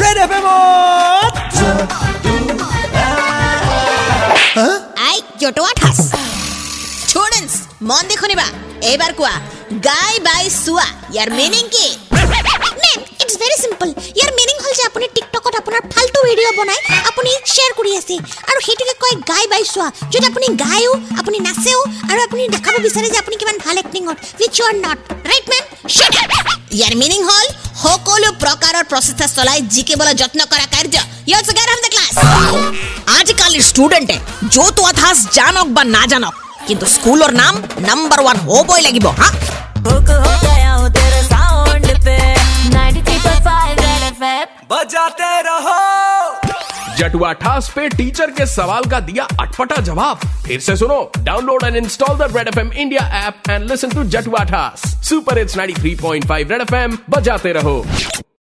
Red F I Jatua Thas students মন দি শুনিবা এইবাৰ কোৱা গাই বাই চোৱা ইয়াৰ মিনিং কি? ইটছ ভেৰি চিম্পল ইয়াৰ মিনিং হ'ল যে আপুনি টিকটকত আপোনাৰ ফাল্টু ভিডিঅ' বনাই আপুনি শ্বেয়াৰ কৰি আছে। আৰু সেইটোকে কয় গাই বাই চোৱা। যদি আপুনি গায়ো আপুনি নাচেও আৰু আপুনি দেখাব বিচাৰে যে আপুনি কিমান ভাল এক্টিঙত which you are not right ma'am year meaning হ'ল সকলো প্ৰকাৰৰ প্ৰচেষ্টা চলাই জিকিবলৈ যত্ন কৰা কাৰ্য ইয়াৰ গেট অফ দ্য ক্লাছ আজিকালিৰ ষ্টুডেণ্টে য'ত অথাচ জানক বা নাজানক কিন্তু স্কুলৰ নাম নাম্বাৰ ওৱান হ'বই লাগিব হা हुक हो गया हूँ तेरे साउंड पे 93.5 रेड एफएम बजाते रहो जटुआ ठास पे टीचर के सवाल का दिया अटपटा जवाब। फिर से सुनो download and install the red F M India app and listen to जटुआ ठास super it's 93.5 red F M बजाते रहो।